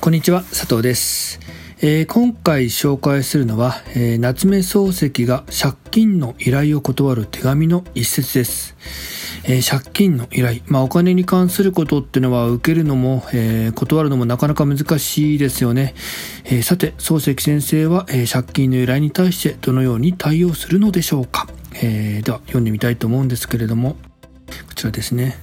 こんにちは、佐藤です。えー、今回紹介するのは、えー、夏目漱石が借金の依頼を断る手紙の一節です。えー、借金の依頼、まあ、お金に関することっていうのは受けるのも、えー、断るのもなかなか難しいですよね。えー、さて、漱石先生は、え借金の依頼に対してどのように対応するのでしょうか。えでは読んでみたいと思うんですけれども、こちらですね。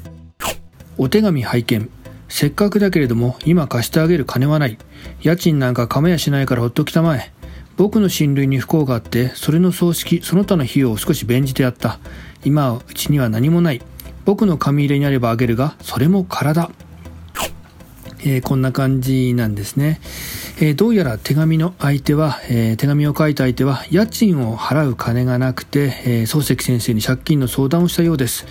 お手紙拝見。せっかくだけれども今貸してあげる金はない。家賃なんか構やしないからほっときたまえ。僕の親類に不幸があって、それの葬式、その他の費用を少し弁じてやった。今はうちには何もない。僕の紙入れにあればあげるが、それも体。えー、こんな感じなんですね。えー、どうやら手紙の相手は、えー、手紙を書いた相手は、家賃を払う金がなくて、え漱石先生に借金の相談をしたようです。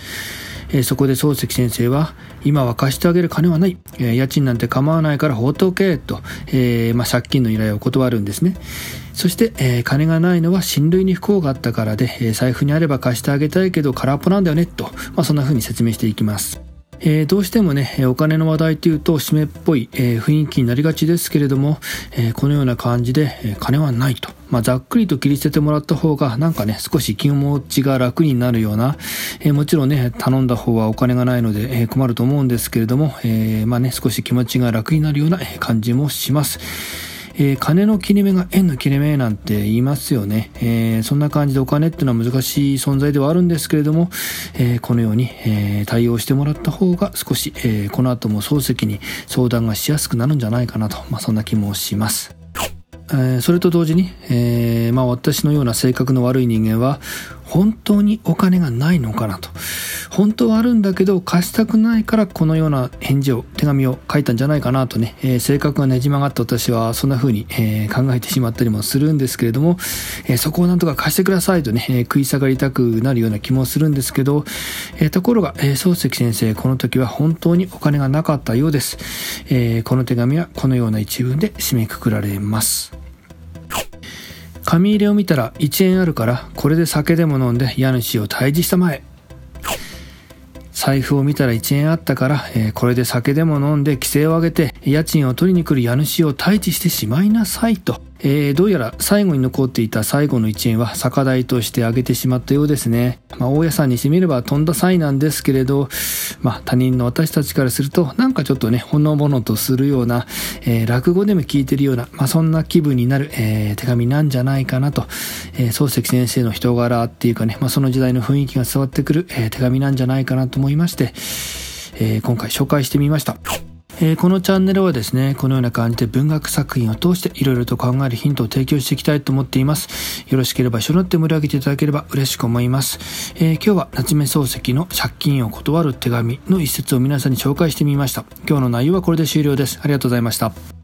えそこで漱石先生は、今は貸してあげる金はない。え家賃なんて構わないから放っておけ、と、えまあ、借金の依頼を断るんですね。そして、え、金がないのは親類に不幸があったからで、え、財布にあれば貸してあげたいけど空っぽなんだよね、と、まあ、そんな風に説明していきます。えー、どうしてもね、お金の話題というと湿っぽい、えー、雰囲気になりがちですけれども、えー、このような感じで、え金はないと。まあ、ざっくりと切り捨ててもらった方が、なんかね、少し気持ちが楽になるような、えもちろんね、頼んだ方はお金がないので、え困ると思うんですけれども、えまあね、少し気持ちが楽になるような感じもします。えー、金の切れ目が円の切れ目なんて言いますよね。えー、そんな感じでお金っていうのは難しい存在ではあるんですけれども、えー、このように、え対応してもらった方が少し、えこの後も漱石に相談がしやすくなるんじゃないかなと、まあ、そんな気もします。それと同時に、えまあ、私のような性格の悪い人間は本当にお金がないのかなと。本当はあるんだけど貸したくないからこのような返事を、手紙を書いたんじゃないかなとね、えー、性格がねじ曲がった私はそんな風に、えー、考えてしまったりもするんですけれども、えー、そこをなんとか貸してくださいとね、え食い下がりたくなるような気もするんですけど、えところが、え漱石先生、この時は本当にお金がなかったようです。えこの手紙はこのような一文で締めくくられます。紙入れを見たら1円あるからこれで酒でも飲んで家主を退治したまえ財布を見たら1円あったから、えー、これで酒でも飲んで規制を上げて家賃を取りに来る家主を退治してしまいなさいと。えー、どうやら最後に残っていた最後の1円は酒代としてあげてしまったようですね。まあ、大家さんにしてみれば飛んだ際なんですけれど、まあ、他人の私たちからすると、なんかちょっとね、ほのぼのとするような、えー、落語でも聞いてるような、まあ、そんな気分になる、えー、手紙なんじゃないかなと、え漱石先生の人柄っていうかね、まあ、その時代の雰囲気が伝わってくる、え手紙なんじゃないかなと思いまして、え今回紹介してみました。えー、このチャンネルはですね、このような感じで文学作品を通していろいろと考えるヒントを提供していきたいと思っています。よろしければ一緒になって盛り上げていただければ嬉しく思います。えー、今日は夏目漱石の借金を断る手紙の一節を皆さんに紹介してみました。今日の内容はこれで終了です。ありがとうございました。